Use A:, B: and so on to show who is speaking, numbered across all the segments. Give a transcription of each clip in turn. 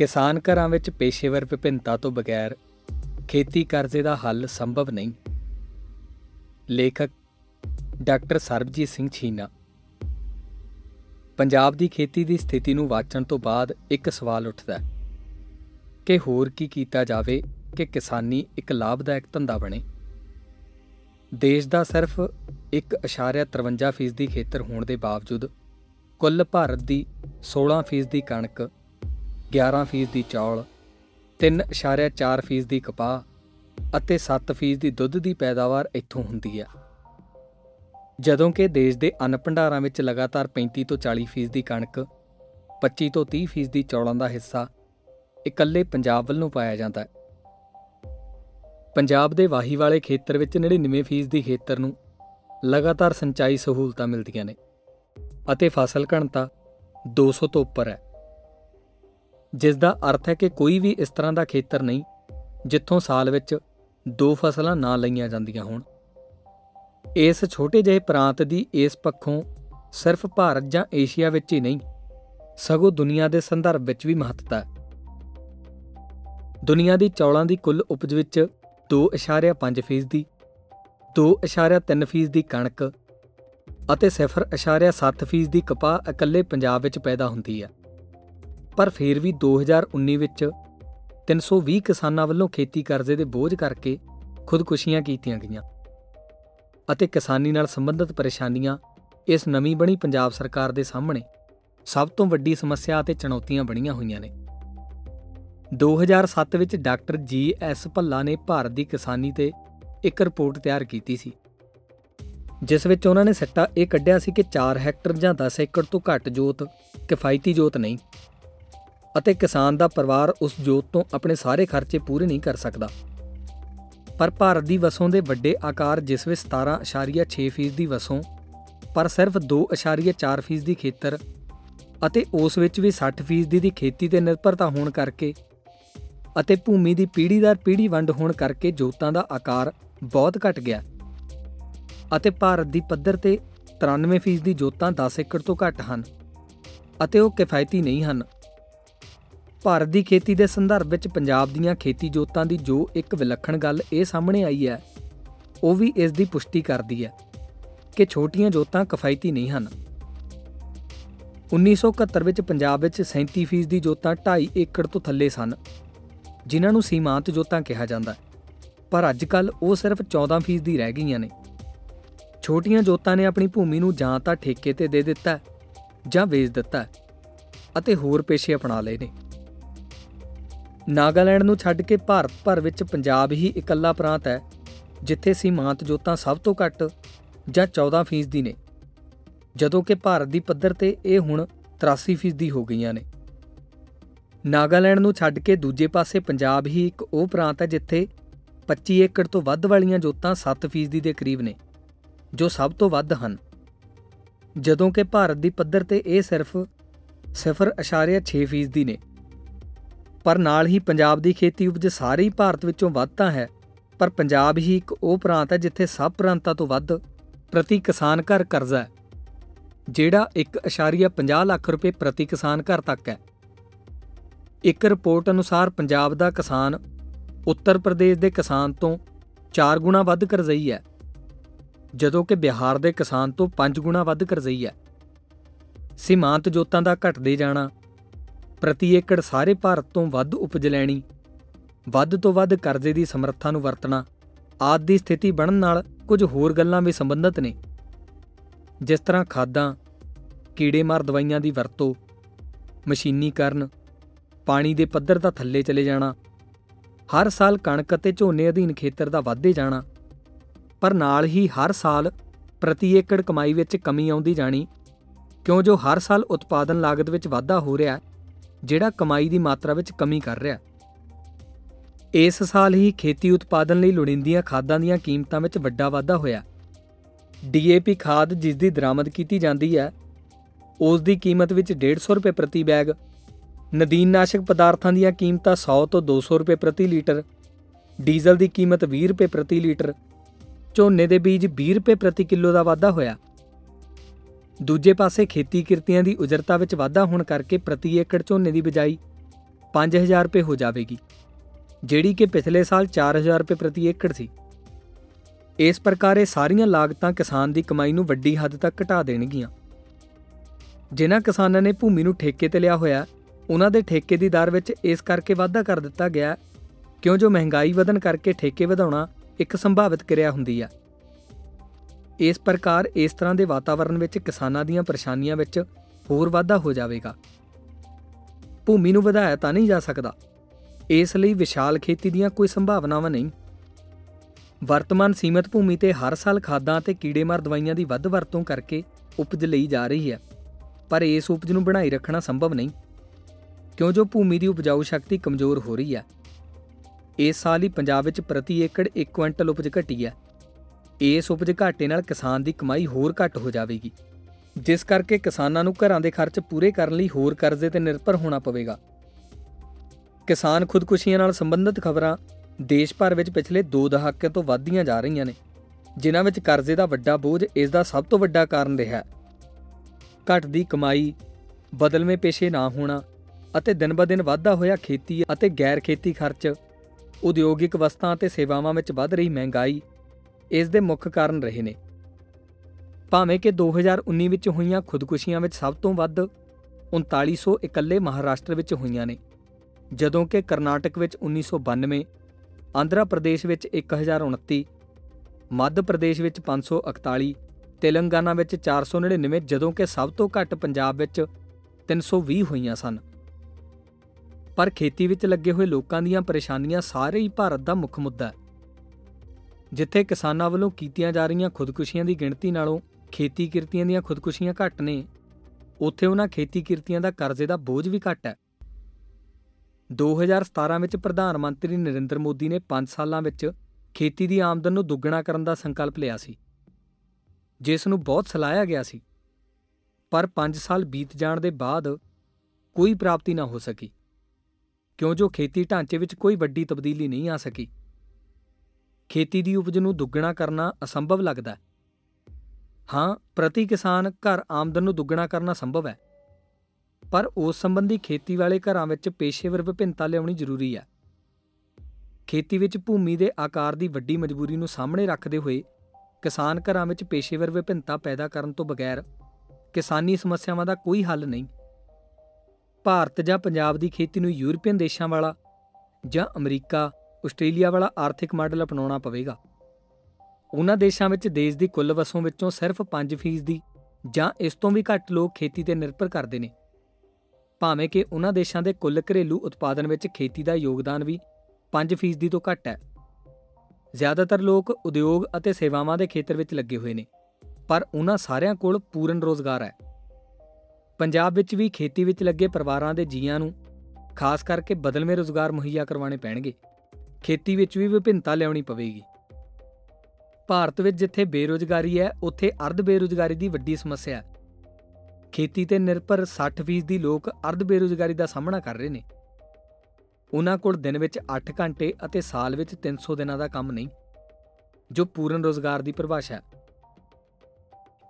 A: ਕਿਸਾਨ ਘਰਾਂ ਵਿੱਚ ਪੇਸ਼ੇਵਰ ਵਿਭਿੰਨਤਾ ਤੋਂ ਬਗੈਰ ਖੇਤੀ ਕਰਜ਼ੇ ਦਾ ਹੱਲ ਸੰਭਵ ਨਹੀਂ। ਲੇਖਕ ਡਾਕਟਰ ਸਰਬਜੀਤ ਸਿੰਘ ਛੀਨਾ। ਪੰਜਾਬ ਦੀ ਖੇਤੀ ਦੀ ਸਥਿਤੀ ਨੂੰ ਵਾਚਣ ਤੋਂ ਬਾਅਦ ਇੱਕ ਸਵਾਲ ਉੱਠਦਾ ਹੈ ਕਿ ਹੋਰ ਕੀ ਕੀਤਾ ਜਾਵੇ ਕਿ ਕਿਸਾਨੀ ਇੱਕ ਲਾਭਦਾਇਕ ਧੰਦਾ ਬਣੇ। ਦੇਸ਼ ਦਾ ਸਿਰਫ 1.53% ਦੀ ਖੇਤਰ ਹੋਣ ਦੇ ਬਾਵਜੂਦ ਕੁੱਲ ਭਾਰਤ ਦੀ 16% ਦੀ ਕਣਕ 11% ਦੀ ਚੌਲ 3.4% ਦੀ ਕਪਾਹ ਅਤੇ 7% ਦੀ ਦੁੱਧ ਦੀ ਪੈਦਾਵਾਰ ਇੱਥੋਂ ਹੁੰਦੀ ਹੈ। ਜਦੋਂ ਕਿ ਦੇਸ਼ ਦੇ ਅੰਨ ਭੰਡਾਰਾਂ ਵਿੱਚ ਲਗਾਤਾਰ 35 ਤੋਂ 40% ਦੀ ਕਣਕ 25 ਤੋਂ 30% ਦੀ ਚੌਲਾਂ ਦਾ ਹਿੱਸਾ ਇਕੱਲੇ ਪੰਜਾਬ ਵੱਲੋਂ ਪਾਇਆ ਜਾਂਦਾ ਹੈ। ਪੰਜਾਬ ਦੇ ਵਾਹੀ ਵਾਲੇ ਖੇਤਰ ਵਿੱਚ 99% ਦੀ ਖੇਤਰ ਨੂੰ ਲਗਾਤਾਰ ਸਿੰਚਾਈ ਸਹੂਲਤਾਂ ਮਿਲਦੀਆਂ ਨੇ ਅਤੇ ਫਸਲ ਘਣਤਾ 200 ਤੋਂ ਉੱਪਰ ਹੈ। ਜਿਸ ਦਾ ਅਰਥ ਹੈ ਕਿ ਕੋਈ ਵੀ ਇਸ ਤਰ੍ਹਾਂ ਦਾ ਖੇਤਰ ਨਹੀਂ, ਜਿੱਥੋਂ ਸਾਲ ਵਿੱਚ ਦੋ ਫਸਲਾਂ ਨਾ ਲਈਆਂ ਜਾਂਦੀਆਂ ਹੋਣ। ਇਸ ਛੋਟੇ ਜਿਹੇ ਪ੍ਰਾਂਤ ਦੀ ਇਸ ਪੱਖੋਂ ਸਿਰਫ ਭਾਰਤ ਜਾਂ ਏਸ਼ੀਆ ਵਿੱਚ ਹੀ ਨਹੀਂ, ਸਗੋਂ ਦੁਨੀਆ ਦੇ ਸੰਦਰਭ ਵਿੱਚ ਵੀ ਮਹੱਤਤਾ ਹੈ। ਦੁਨੀਆ ਦੀ ਚੌਲਾਂ ਦੀ ਕੁੱਲ ਉਪਜ ਵਿੱਚ 2.5% ਦੀ 2.3% ਦੀ ਕਣਕ ਅਤੇ 0.7% ਦੀ ਕਪਾਹ ਇਕੱਲੇ ਪੰਜਾਬ ਵਿੱਚ ਪੈਦਾ ਹੁੰਦੀ ਹੈ। ਪਰ ਫਿਰ ਵੀ 2019 ਵਿੱਚ 320 ਕਿਸਾਨਾਂ ਵੱਲੋਂ ਖੇਤੀ ਕਰਜ਼ੇ ਦੇ ਬੋਝ ਕਰਕੇ ਖੁਦਕੁਸ਼ੀਆਂ ਕੀਤੀਆਂ ਗਈਆਂ ਅਤੇ ਕਿਸਾਨੀ ਨਾਲ ਸੰਬੰਧਿਤ ਪਰੇਸ਼ਾਨੀਆਂ ਇਸ ਨਵੀਂ ਬਣੀ ਪੰਜਾਬ ਸਰਕਾਰ ਦੇ ਸਾਹਮਣੇ ਸਭ ਤੋਂ ਵੱਡੀ ਸਮੱਸਿਆ ਅਤੇ ਚੁਣੌਤੀਆਂ ਬਣੀਆਂ ਹੋਈਆਂ ਨੇ। 2007 ਵਿੱਚ ਡਾਕਟਰ ਜੀ ਐਸ ਭੱਲਾ ਨੇ ਭਾਰਤ ਦੀ ਕਿਸਾਨੀ ਤੇ ਇੱਕ ਰਿਪੋਰਟ ਤਿਆਰ ਕੀਤੀ ਸੀ, ਜਿਸ ਵਿੱਚ ਉਹਨਾਂ ਨੇ ਸੱਟਾ ਇਹ ਕੱਢਿਆ ਸੀ ਕਿ 4 ਹੈਕਟਰ ਜਾਂ 10 ਏਕੜ ਤੋਂ ਘੱਟ ਜੋਤ, ਕਿਫਾਇਤੀ ਜੋਤ ਨਹੀਂ। ਅਤੇ ਕਿਸਾਨ ਦਾ ਪਰਿਵਾਰ ਉਸ ਜੋਤ ਤੋਂ ਆਪਣੇ ਸਾਰੇ ਖਰਚੇ ਪੂਰੇ ਨਹੀਂ ਕਰ ਸਕਦਾ। ਪਰ ਭਾਰਤ ਦੀ ਵਸੋਂ ਦੇ ਵੱਡੇ ਆਕਾਰ ਜਿਸ ਵਿੱਚ 17.6% ਦੀ ਵਸੋਂ, ਪਰ ਸਿਰਫ 2.4% ਦੀ ਖੇਤਰ ਅਤੇ ਉਸ ਵਿੱਚ ਵੀ 60% ਦੀ ਖੇਤੀ ਤੇ ਨਿਰਭਰਤਾ ਹੋਣ ਕਰਕੇ ਅਤੇ ਭੂਮੀ ਦੀ ਪੀੜ੍ਹੀ ਦਰ ਪੀੜ੍ਹੀ ਵੰਡ ਹੋਣ ਕਰਕੇ ਜੋਤਾਂ ਦਾ ਆਕਾਰ ਬਹੁਤ ਘਟ ਗਿਆ ਅਤੇ ਭਾਰਤ ਦੀ ਪੱਧਰ ਤੇ 93% ਦੀ ਜੋਤਾਂ 10 ਏਕੜ ਤੋਂ ਘੱਟ ਹਨ ਅਤੇ ਉਹ ਕਿਫਾਇਤੀ ਨਹੀਂ ਹਨ। ਭਾਰਤ ਦੀ ਖੇਤੀ ਦੇ ਸੰਦਰਭ ਵਿੱਚ ਪੰਜਾਬ ਦੀਆਂ ਖੇਤੀ ਜੋਤਾਂ ਦੀ ਜੋ ਇੱਕ ਵਿਲੱਖਣ ਗੱਲ ਇਹ ਸਾਹਮਣੇ ਆਈ ਹੈ, ਉਹ ਵੀ ਇਸ ਦੀ ਪੁਸ਼ਟੀ ਕਰਦੀ ਹੈ ਕਿ ਛੋਟੀਆਂ ਜੋਤਾਂ ਕਿਫਾਇਤੀ ਨਹੀਂ ਹਨ। 1971 ਵਿੱਚ ਪੰਜਾਬ ਵਿੱਚ 37% ਦੀ ਜੋਤਾਂ 2.5 ਏਕੜ ਤੋਂ ਥੱਲੇ ਸਨ, ਜਿਨ੍ਹਾਂ ਨੂੰ ਸੀਮਾਂਤ ਜੋਤਾਂ ਕਿਹਾ ਜਾਂਦਾ ਹੈ। ਪਰ ਅੱਜ ਕੱਲ ਉਹ ਸਿਰਫ 14% ਦੀ ਰਹਿ ਗਈਆਂ ਨੇ। ਛੋਟੀਆਂ ਜੋਤਾਂ ਨੇ ਆਪਣੀ ਭੂਮੀ ਨੂੰ ਜਾਂ ਤਾਂ ਠੇਕੇ ਤੇ ਦੇ ਦਿੱਤਾ ਜਾਂ ਵੇਚ ਦਿੱਤਾ ਅਤੇ ਹੋਰ ਪੇਸ਼ੇ ਅਪਣਾ ਲਏ ਨੇ। ਨਾਗਾਲੈਂਡ ਨੂੰ ਛੱਡ ਕੇ ਭਾਰਤ ਭਰ ਵਿੱਚ ਪੰਜਾਬ ਹੀ ਇਕੱਲਾ ਪ੍ਰਾਂਤ ਹੈ, ਜਿੱਥੇ ਸੀਮਾਂਤ ਜੋਤਾਂ ਸਭ ਤੋਂ ਘੱਟ ਜਾਂ 14% ਦੀ ਨੇ, ਜਦੋਂ ਕਿ ਭਾਰਤ ਦੀ ਪੱਧਰ ਤੇ ਇਹ ਹੁਣ 83% ਦੀ ਹੋ ਗਈਆਂ ਨੇ। ਨਾਗਾਲੈਂਡ ਨੂੰ ਛੱਡ ਕੇ ਦੂਜੇ ਪਾਸੇ ਪੰਜਾਬ ਹੀ ਇੱਕ ਉਹ ਪ੍ਰਾਂਤ ਹੈ, ਜਿੱਥੇ 25 ਏਕੜ ਤੋਂ ਵੱਧ ਵਾਲੀਆਂ ਜੋਤਾਂ 7% ਦੇ ਕਰੀਬ ਨੇ, ਜੋ ਸਭ ਤੋਂ ਵੱਧ ਹਨ। ਜਦੋਂ ਕਿ ਭਾਰਤ ਦੀ ਪੱਧਰ ਤੇ ਇਹ ਸਿਰਫ 0.6% ਦੀ ਨੇ। ਪਰ ਨਾਲ ਹੀ ਪੰਜਾਬ ਦੀ ਖੇਤੀ ਉਪਜ ਸਾਰੇ ਹੀ ਭਾਰਤ ਵਿੱਚੋਂ ਵੱਧ ਤਾਂ ਹੈ। ਪਰ ਪੰਜਾਬ ਹੀ ਇੱਕ ਉਹ ਪ੍ਰਾਂਤ ਹੈ ਜਿੱਥੇ ਸਭ ਪ੍ਰਾਂਤਾਂ ਤੋਂ ਵੱਧ ਪ੍ਰਤੀ ਕਿਸਾਨ ਘਰ ਕਰਜ਼ਾ ਹੈ, ਜਿਹੜਾ 1.50 ਲੱਖ ਰੁਪਏ ਪ੍ਰਤੀ ਕਿਸਾਨ ਘਰ ਤੱਕ ਹੈ। ਇੱਕ ਰਿਪੋਰਟ ਅਨੁਸਾਰ ਪੰਜਾਬ ਦਾ ਕਿਸਾਨ ਉੱਤਰ ਪ੍ਰਦੇਸ਼ ਦੇ ਕਿਸਾਨ ਤੋਂ 4 ਗੁਣਾ ਵੱਧ ਕਰਜ਼ਈ ਹੈ, ਜਦੋਂ ਕਿ ਬਿਹਾਰ ਦੇ ਕਿਸਾਨ ਤੋਂ 5 ਗੁਣਾ ਵੱਧ ਕਰਜ਼ਈ ਹੈ। ਸੀਮਾਂਤ ਜੋਤਾਂ ਦਾ ਘਟਦੇ ਜਾਣਾ ਪ੍ਰਤੀ ਏਕੜ ਸਾਰੇ ਭਾਰਤ ਤੋਂ ਵੱਧ ਉਪਜ ਲੈਣੀ। ਵੱਧ ਤੋਂ ਵੱਧ ਕਰਜ਼ੇ ਦੀ ਸਮਰੱਥਾ ਨੂੰ ਵਰਤਣਾ, ਆਦ ਦੀ ਸਥਿਤੀ ਬਣਨ ਨਾਲ ਕੁਝ ਹੋਰ ਗੱਲਾਂ ਵੀ ਸੰਬੰਧਿਤ ਨੇ। ਜਿਸ ਤਰ੍ਹਾਂ ਖਾਦਾਂ ਕੀੜੇ ਮਾਰ ਦਵਾਈਆਂ ਦੀ ਵਰਤੋਂ, ਮਸ਼ੀਨੀਕਰਨ, ਪਾਣੀ ਦੇ ਪੱਧਰ ਦਾ ਥੱਲੇ ਚਲੇ ਜਾਣਾ, ਹਰ ਸਾਲ ਕਣਕ ਅਤੇ ਝੋਨੇ ਅਧੀਨ ਖੇਤਰ ਦਾ ਵਧਦੇ ਜਾਣਾ, ਪਰ ਨਾਲ ਹੀ ਹਰ ਸਾਲ ਪ੍ਰਤੀ ਏਕੜ ਕਮਾਈ ਵਿੱਚ ਕਮੀ ਆਉਂਦੀ ਜਾਣੀ, ਕਿਉਂ ਜੋ ਹਰ ਸਾਲ ਉਤਪਾਦਨ ਲਾਗਤ ਵਿੱਚ ਵਾਧਾ ਹੋ ਰਿਹਾ ਜਿਹੜਾ ਕਮਾਈ ਦੀ ਮਾਤਰਾ ਵਿੱਚ ਕਮੀ ਕਰ ਰਿਹਾ ਇਸ ਸਾਲ ਹੀ ਖੇਤੀ ਉਤਪਾਦਨ ਲਈ ਲੋੜੀਂਦੀਆਂ ਖਾਦਾਂ ਦੀਆਂ ਕੀਮਤਾਂ ਵਿੱਚ ਵੱਡਾ ਵਾਧਾ ਹੋਇਆ ਡੀਏਪੀ ਖਾਦ ਜਿਸ ਦੀ ਦਰਾਮਦ ਕੀਤੀ ਜਾਂਦੀ ਹੈ, ਉਸ ਦੀ ਕੀਮਤ ਵਿੱਚ 150 ਰੁਪਏ ਪ੍ਰਤੀ ਬੈਗ, ਨਦੀਨਨਾਸ਼ਕ ਪਦਾਰਥਾਂ ਦੀਆਂ ਕੀਮਤਾਂ 100 ਤੋਂ 200 ਰੁਪਏ ਪ੍ਰਤੀ ਲੀਟਰ, ਡੀਜ਼ਲ ਦੀ ਕੀਮਤ 20 ਰੁਪਏ ਪ੍ਰਤੀ ਲੀਟਰ, ਝੋਨੇ ਦੇ ਬੀਜ 20 ਰੁਪਏ ਪ੍ਰਤੀ ਕਿਲੋ ਦਾ ਵਾਧਾ ਹੋਇਆ। ਦੂਜੇ ਪਾਸੇ ਖੇਤੀ ਕਿਰਤੀਆਂ ਦੀ ਉਜਰਤਾ ਵਿੱਚ ਵਾਧਾ ਹੋਣ ਕਰਕੇ ਪ੍ਰਤੀ ਏਕੜ ਝੋਨੇ ਦੀ ਬਿਜਾਈ 5000 ਰੁਪਏ ਹੋ ਜਾਵੇਗੀ, ਜਿਹੜੀ ਕਿ ਪਿਛਲੇ ਸਾਲ 4000 ਰੁਪਏ ਪ੍ਰਤੀ ਏਕੜ ਸੀ। ਇਸ ਪ੍ਰਕਾਰ ਇਹ ਸਾਰੀਆਂ ਲਾਗਤਾਂ ਕਿਸਾਨ ਦੀ ਕਮਾਈ ਨੂੰ ਵੱਡੀ ਹੱਦ ਤੱਕ ਘਟਾ ਦੇਣਗੀਆਂ। ਜਿਨ੍ਹਾਂ ਕਿਸਾਨਾਂ ਨੇ ਭੂਮੀ ਨੂੰ ਠੇਕੇ ਤੇ ਲਿਆ ਹੋਇਆ, ਉਹਨਾਂ ਦੇ ਠੇਕੇ ਦੀ ਦਰ ਵਿੱਚ ਇਸ ਕਰਕੇ ਵਾਧਾ ਕਰ ਦਿੱਤਾ ਗਿਆ ਕਿਉਂ ਜੋ ਮਹਿੰਗਾਈ ਵਧਣ ਕਰਕੇ ਠੇਕੇ ਵਧਾਉਣਾ ਇੱਕ ਸੰਭਾਵਿਤ ਕਿਰਿਆ ਹੁੰਦੀ ਹੈ ਇਸ ਪ੍ਰਕਾਰ ਇਸ ਤਰ੍ਹਾਂ ਦੇ ਵਾਤਾਵਰਣ ਵਿੱਚ ਕਿਸਾਨਾਂ ਦੀਆਂ ਪਰੇਸ਼ਾਨੀਆਂ ਵਿੱਚ ਹੋਰ ਵਾਧਾ ਹੋ ਜਾਵੇਗਾ। ਭੂਮੀ ਨੂੰ ਵਧਾਇਆ ਤਾਂ ਨਹੀਂ ਜਾ ਸਕਦਾ। ਇਸ ਲਈ ਵਿਸ਼ਾਲ ਖੇਤੀ ਦੀਆਂ ਕੋਈ ਸੰਭਾਵਨਾਵਾਂ ਨਹੀਂ। ਵਰਤਮਾਨ ਸੀਮਤ ਭੂਮੀ ਤੇ ਹਰ ਸਾਲ ਖਾਦਾਂ ਤੇ ਕੀੜੇਮਾਰ ਦਵਾਈਆਂ ਦੀ ਵੱਧ ਵਰਤੋਂ ਕਰਕੇ ਉਪਜ ਲਈ ਜਾ ਰਹੀ ਹੈ। ਪਰ ਇਸ ਉਪਜ ਨੂੰ ਬਣਾਈ ਰੱਖਣਾ ਸੰਭਵ ਨਹੀਂ। ਕਿਉਂ ਜੋ ਭੂਮੀ ਦੀ ਉਪਜਾਊ ਸ਼ਕਤੀ ਕਮਜ਼ੋਰ ਹੋ ਰਹੀ ਹੈ। ਇਸ ਸਾਲ ਹੀ ਪੰਜਾਬ ਵਿੱਚ ਪ੍ਰਤੀ ਏਕੜ 1 ਕੁਇੰਟਲ ਉਪਜ ਘਟੀ ਹੈ। ਇਸ ਉਪਜ ਘਾਟੇ ਨਾਲ ਕਿਸਾਨ ਦੀ ਕਮਾਈ ਹੋਰ ਘੱਟ ਹੋ ਜਾਵੇਗੀ। ਜਿਸ ਕਰਕੇ ਕਿਸਾਨਾਂ ਨੂੰ ਘਰਾਂ ਦੇ ਖਰਚ ਪੂਰੇ ਕਰਨ ਲਈ ਹੋਰ ਕਰਜ਼ੇ ਤੇ ਨਿਰਭਰ ਹੋਣਾ ਪਵੇਗਾ। ਕਿਸਾਨ ਖੁਦਕੁਸ਼ੀਆਂ ਨਾਲ ਸੰਬੰਧਿਤ ਖਬਰਾਂ ਦੇਸ਼ ਭਰ ਵਿੱਚ ਪਿਛਲੇ 2 ਦਹਾਕੇ ਤੋਂ ਵਧਦੀਆਂ ਜਾ ਰਹੀਆਂ ਨੇ, ਜਿਨ੍ਹਾਂ ਵਿੱਚ ਕਰਜ਼ੇ ਦਾ ਵੱਡਾ ਬੋਝ ਇਸ ਦਾ ਸਭ ਤੋਂ ਵੱਡਾ ਕਾਰਨ ਰਿਹਾ ਹੈ। ਘਟਦੀ ਕਮਾਈ, ਬਦਲਵੇਂ ਪੇਸ਼ੇ ਨਾ ਹੋਣਾ ਅਤੇ ਦਿਨ-ਬਦਿਨ ਵਾਧਾ ਹੋਇਆ ਖੇਤੀ ਅਤੇ ਗੈਰ ਖੇਤੀ ਖਰਚ, ਉਦਯੋਗਿਕ ਵਸਤਾਂ ਅਤੇ ਸੇਵਾਵਾਂ ਵਿੱਚ ਵੱਧ ਰਹੀ ਮਹਿੰਗਾਈ ਇਸ ਦੇ ਮੁੱਖ ਕਾਰਨ ਰਹੇ ਨੇ। ਭਾਵੇਂ ਕਿ 2019 ਵਿੱਚ ਹੋਈਆਂ ਖੁਦਕੁਸ਼ੀਆਂ ਵਿੱਚ ਸਭ ਤੋਂ ਵੱਧ 3900 ਇਕੱਲੇ ਮਹਾਰਾਸ਼ਟਰ ਵਿੱਚ ਹੋਈਆਂ ਨੇ, ਜਦੋਂ ਕਿ ਕਰਨਾਟਕ ਵਿੱਚ 1992 ਆਂਧਰਾ ਪ੍ਰਦੇਸ਼ ਵਿੱਚ 1029 ਮੱਧ ਪ੍ਰਦੇਸ਼ ਵਿੱਚ 541 ਤੇਲੰਗਾਨਾ ਵਿੱਚ 499 ਜਦੋਂ ਕਿ ਸਭ ਤੋਂ ਘੱਟ ਪੰਜਾਬ ਵਿੱਚ 320 ਹੋਈਆਂ ਸਨ। ਪਰ ਖੇਤੀ ਵਿੱਚ ਲੱਗੇ ਹੋਏ ਲੋਕਾਂ ਦੀਆਂ ਪਰੇਸ਼ਾਨੀਆਂ ਸਾਰੇ ਹੀ ਭਾਰਤ ਦਾ ਮੁੱਖ ਮੁੱਦਾ ਹੈ। ਜਿੱਥੇ ਕਿਸਾਨਾਂ ਵੱਲੋਂ ਕੀਤੀਆਂ ਜਾ ਰਹੀਆਂ ਖੁਦਕੁਸ਼ੀਆਂ ਦੀ ਗਿਣਤੀ ਨਾਲੋਂ ਖੇਤੀ ਕਿਰਤੀਆਂ ਦੀਆਂ ਖੁਦਕੁਸ਼ੀਆਂ ਘੱਟ ਨੇ। ਉੱਥੇ ਉਹਨਾਂ ਖੇਤੀ ਕਿਰਤੀਆਂ ਦਾ ਕਰਜ਼ੇ ਦਾ ਬੋਝ ਵੀ ਘੱਟ ਹੈ। 2017 ਵਿੱਚ ਪ੍ਰਧਾਨ ਮੰਤਰੀ ਨਰਿੰਦਰ ਮੋਦੀ ਨੇ 5 ਸਾਲਾਂ ਵਿੱਚ ਖੇਤੀ ਦੀ ਆਮਦਨ ਨੂੰ ਦੁੱਗਣਾ ਕਰਨ ਦਾ ਸੰਕਲਪ ਲਿਆ ਸੀ। ਜਿਸ ਨੂੰ ਬਹੁਤ ਸਲਾਹਿਆ ਗਿਆ ਸੀ। ਪਰ 5 ਸਾਲ ਬੀਤ ਜਾਣ ਦੇ ਬਾਅਦ ਕੋਈ ਪ੍ਰਾਪਤੀ ਨਾ ਹੋ ਸਕੀ। ਕਿਉਂ ਜੋ ਖੇਤੀ ਢਾਂਚੇ ਵਿੱਚ ਕੋਈ ਵੱਡੀ ਤਬਦੀਲੀ ਨਹੀਂ ਆ ਸਕੀ। ਖੇਤੀ ਦੀ ਉਪਜ ਨੂੰ ਦੁੱਗਣਾ ਕਰਨਾ ਅਸੰਭਵ ਲੱਗਦਾ ਹੈ। ਹਾਂ, ਪ੍ਰਤੀ ਕਿਸਾਨ ਘਰ ਆਮਦਨ ਨੂੰ ਦੁੱਗਣਾ ਕਰਨਾ ਸੰਭਵ ਹੈ। ਪਰ ਉਸ ਸੰਬੰਧੀ ਖੇਤੀ ਵਾਲੇ ਘਰਾਂ ਵਿੱਚ ਪੇਸ਼ੇਵਰ ਵਿਭਿੰਨਤਾ ਲਿਆਉਣੀ ਜ਼ਰੂਰੀ ਹੈ। ਖੇਤੀ ਵਿੱਚ ਭੂਮੀ ਦੇ ਆਕਾਰ ਦੀ ਵੱਡੀ ਮਜਬੂਰੀ ਨੂੰ ਸਾਹਮਣੇ ਰੱਖਦੇ ਹੋਏ ਕਿਸਾਨ ਘਰਾਂ ਵਿੱਚ ਪੇਸ਼ੇਵਰ ਵਿਭਿੰਨਤਾ ਪੈਦਾ ਕਰਨ ਤੋਂ ਬਗੈਰ ਕਿਸਾਨੀ ਸਮੱਸਿਆਵਾਂ ਦਾ ਕੋਈ ਹੱਲ ਨਹੀਂ। ਭਾਰਤ ਜਾਂ ਪੰਜਾਬ ਦੀ ਖੇਤੀ ਨੂੰ ਯੂਰਪੀਅਨ ਦੇਸ਼ਾਂ ਵਾਲਾ ਜਾਂ ਅਮਰੀਕਾ ਆਸਟ੍ਰੇਲੀਆ ਵਾਲਾ ਆਰਥਿਕ ਮਾਡਲ ਅਪਣਾਉਣਾ ਪਵੇਗਾ। ਉਹਨਾਂ ਦੇਸ਼ਾਂ ਵਿੱਚ ਦੇਸ਼ ਦੀ ਕੁੱਲ ਵਸੋਂ ਵਿੱਚੋਂ ਸਿਰਫ 5% ਦੀ ਜਾਂ ਇਸ ਤੋਂ ਵੀ ਘੱਟ ਲੋਕ ਖੇਤੀ ਤੇ ਨਿਰਭਰ ਕਰਦੇ ਨੇ। ਭਾਵੇਂ ਕਿ ਉਹਨਾਂ ਦੇਸ਼ਾਂ ਦੇ ਕੁੱਲ ਘਰੇਲੂ ਉਤਪਾਦਨ ਵਿੱਚ ਖੇਤੀ ਦਾ ਯੋਗਦਾਨ ਵੀ 5% ਦੀ ਤੋਂ ਘੱਟ ਹੈ। ਜ਼ਿਆਦਾਤਰ ਲੋਕ ਉਦਯੋਗ ਅਤੇ ਸੇਵਾਵਾਂ ਦੇ ਖੇਤਰ ਵਿੱਚ ਲੱਗੇ ਹੋਏ ਨੇ, ਪਰ ਉਹਨਾਂ ਸਾਰਿਆਂ ਕੋਲ ਪੂਰਨ ਰੋਜ਼ਗਾਰ ਹੈ। ਪੰਜਾਬ ਵਿੱਚ ਵੀ ਖੇਤੀ ਵਿੱਚ ਲੱਗੇ ਪਰਿਵਾਰਾਂ ਦੇ ਜੀਆਂ ਨੂੰ ਖਾਸ ਕਰਕੇ ਬਦਲਵੇਂ ਰੋਜ਼ਗਾਰ ਮੁਹੱਈਆ ਕਰਵਾਉਣੇ ਪੈਣਗੇ। ਖੇਤੀ ਵਿੱਚ ਵੀ ਵਿਭਿੰਨਤਾ ਲਿਆਉਣੀ ਪਵੇਗੀ। ਭਾਰਤ ਵਿੱਚ ਜਿੱਥੇ ਬੇਰੋਜ਼ਗਾਰੀ ਹੈ, ਉੱਥੇ ਅਰਧ ਬੇਰੋਜ਼ਗਾਰੀ ਦੀ ਵੱਡੀ ਸਮੱਸਿਆ ਹੈ। ਖੇਤੀ ਤੇ ਨਿਰਭਰ 60% ਦੀ ਲੋਕ ਅਰਧ ਬੇਰੋਜ਼ਗਾਰੀ ਦਾ ਸਾਹਮਣਾ ਕਰ ਰਹੇ ਨੇ। ਉਹਨਾਂ ਕੋਲ ਦਿਨ ਵਿੱਚ 8 ਘੰਟੇ ਅਤੇ ਸਾਲ ਵਿੱਚ 300 ਦਿਨਾਂ ਦਾ ਕੰਮ ਨਹੀਂ, ਜੋ ਪੂਰਨ ਰੋਜ਼ਗਾਰ ਦੀ ਪਰਿਭਾਸ਼ਾ ਹੈ।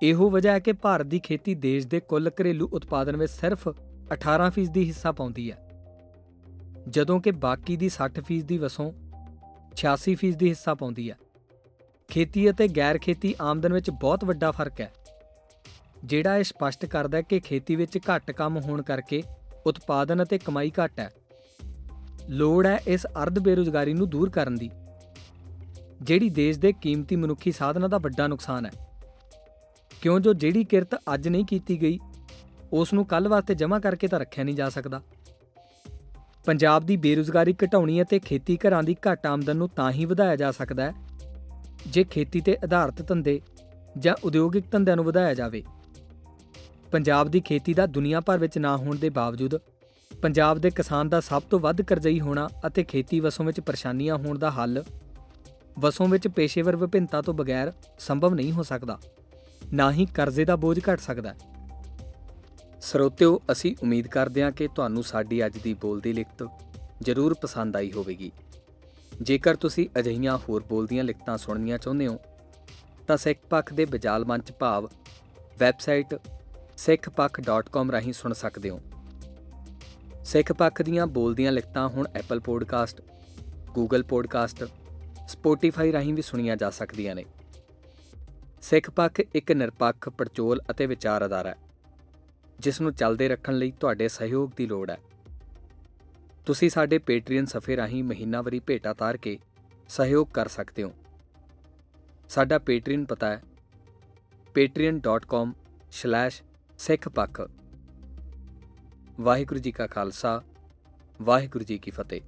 A: ਇਹੋ ਵਜ੍ਹਾ ਹੈ ਕਿ ਭਾਰਤ ਦੀ ਖੇਤੀ ਦੇਸ਼ ਦੇ ਕੁੱਲ ਘਰੇਲੂ ਉਤਪਾਦਨ ਵਿੱਚ ਸਿਰਫ 18% ਦੀ ਹਿੱਸਾ ਪਾਉਂਦੀ ਹੈ। ਜਦੋਂ ਕਿ ਬਾਕੀ ਦੀ 60% ਦੀ ਵਸੋਂ 86% ਦੀ ਹਿੱਸਾ ਪਾਉਂਦੀ ਹੈ। ਖੇਤੀ ਅਤੇ ਗੈਰ ਖੇਤੀ ਆਮਦਨ ਵਿੱਚ ਬਹੁਤ ਵੱਡਾ ਫ਼ਰਕ ਹੈ। ਜਿਹੜਾ ਇਹ ਸਪਸ਼ਟ ਕਰਦਾ ਹੈ ਕਿ ਖੇਤੀ ਵਿੱਚ ਘੱਟ ਕੰਮ ਹੋਣ ਕਰਕੇ ਉਤਪਾਦਨ ਅਤੇ ਕਮਾਈ ਘੱਟ ਹੈ। ਲੋੜ ਹੈ ਇਸ ਅਰਧ ਬੇਰੁਜ਼ਗਾਰੀ ਨੂੰ ਦੂਰ ਕਰਨ ਦੀ। ਜਿਹੜੀ ਦੇਸ਼ ਦੇ ਕੀਮਤੀ ਮਨੁੱਖੀ ਸਾਧਨਾਂ ਦਾ ਵੱਡਾ ਨੁਕਸਾਨ ਹੈ। ਕਿਉਂ ਜੋ ਜਿਹੜੀ ਕਿਰਤ ਅੱਜ ਨਹੀਂ ਕੀਤੀ ਗਈ, ਉਸ ਨੂੰ ਕੱਲ ਵਾਸਤੇ ਜਮ੍ਹਾਂ ਕਰਕੇ ਤਾਂ ਰੱਖਿਆ ਨਹੀਂ ਜਾ ਸਕਦਾ। ਪੰਜਾਬ ਦੀ ਬੇਰੁਜ਼ਗਾਰੀ ਘਟਾਉਣੀ ਅਤੇ ਖੇਤੀ ਘਰਾਂ ਦੀ ਘੱਟ ਆਮਦਨ ਨੂੰ ਤਾਂ ਹੀ ਵਧਾਇਆ ਜਾ ਸਕਦਾ ਹੈ, ਜੇ ਖੇਤੀ ਤੇ ਆਧਾਰਿਤ ਧੰਦੇ ਜਾਂ ਉਦਯੋਗਿਕ ਧੰਦਿਆਂ ਨੂੰ ਵਧਾਇਆ ਜਾਵੇ। ਪੰਜਾਬ ਦੀ ਖੇਤੀ ਦਾ ਦੁਨੀਆ ਭਰ ਵਿੱਚ ਨਾ ਹੋਣ ਦੇ ਬਾਵਜੂਦ ਪੰਜਾਬ ਦੇ ਕਿਸਾਨ ਦਾ ਸਭ ਤੋਂ ਵੱਧ ਕਰਜ਼ਈ ਹੋਣਾ ਅਤੇ ਖੇਤੀ ਵਸੋਂ ਵਿੱਚ ਪਰੇਸ਼ਾਨੀਆਂ ਹੋਣ ਦਾ ਹੱਲ ਵਸੋਂ ਵਿੱਚ ਪੇਸ਼ੇਵਰ ਵਿਭਿੰਨਤਾ ਤੋਂ ਬਗੈਰ ਸੰਭਵ ਨਹੀਂ ਹੋ ਸਕਦਾ। ਨਾ ਹੀ ਕਰਜ਼ੇ ਦਾ ਬੋਝ ਘਟ ਸਕਦਾ ਸਰੋਤਿਓ, ਅਸੀਂ ਉਮੀਦ ਕਰਦੇ ਹਾਂ ਕਿ ਤੁਹਾਨੂੰ ਸਾਡੀ ਅੱਜ ਦੀ ਬੋਲਦੀ ਲਿਖਤ ਜ਼ਰੂਰ ਪਸੰਦ ਆਈ ਹੋਵੇਗੀ। ਜੇਕਰ ਤੁਸੀਂ ਅਜਿਹੀਆਂ ਹੋਰ ਬੋਲਦੀਆਂ ਲਿਖਤਾਂ ਸੁਣਨੀਆਂ ਚਾਹੁੰਦੇ ਹੋ, ਤਾਂ ਸਿੱਖ ਪੱਖ ਦੇ ਬਜਾਲ ਮੰਚ ਭਾਵ ਵੈਬਸਾਈਟ sikhpakh.com ਰਾਹੀਂ ਸੁਣ ਸਕਦੇ ਹੋ। ਸਿੱਖ ਪੱਖ ਦੀਆਂ ਬੋਲਦੀਆਂ ਲਿਖਤਾਂ ਹੁਣ Apple podcast Google podcast Spotify ਰਾਹੀਂ ਵੀ ਸੁਣੀਆਂ ਜਾ ਸਕਦੀਆਂ ਨੇ। ਸਿੱਖ ਪੱਖ ਇੱਕ ਨਿਰਪੱਖ ਪੜਚੋਲ ਅਤੇ ਵਿਚਾਰ ਅਦਾਰਾ ਹੈ। ਜਿਸ ਨੂੰ ਚੱਲਦੇ ਰੱਖਣ ਲਈ ਤੁਹਾਡੇ ਸਹਿਯੋਗ ਦੀ ਲੋੜ ਹੈ। ਤੁਸੀਂ ਸਾਡੇ ਪੇਟਰੀਅਨ ਸਫੇ ਰਾਹੀਂ ਮਹੀਨਾਵਾਰੀ ਭੇਟਾ ਤਾਰ ਕੇ ਸਹਿਯੋਗ ਕਰ ਸਕਦੇ ਹੋ। ਸਾਡਾ ਪੇਟਰੀਅਨ ਪਤਾ ਹੈ। patreon.com/sikhpakh ਵਾਹਿਗੁਰੂ ਜੀ ਕਾ ਖਾਲਸਾ, ਵਾਹਿਗੁਰੂ ਜੀ ਕੀ ਫਤਿਹ।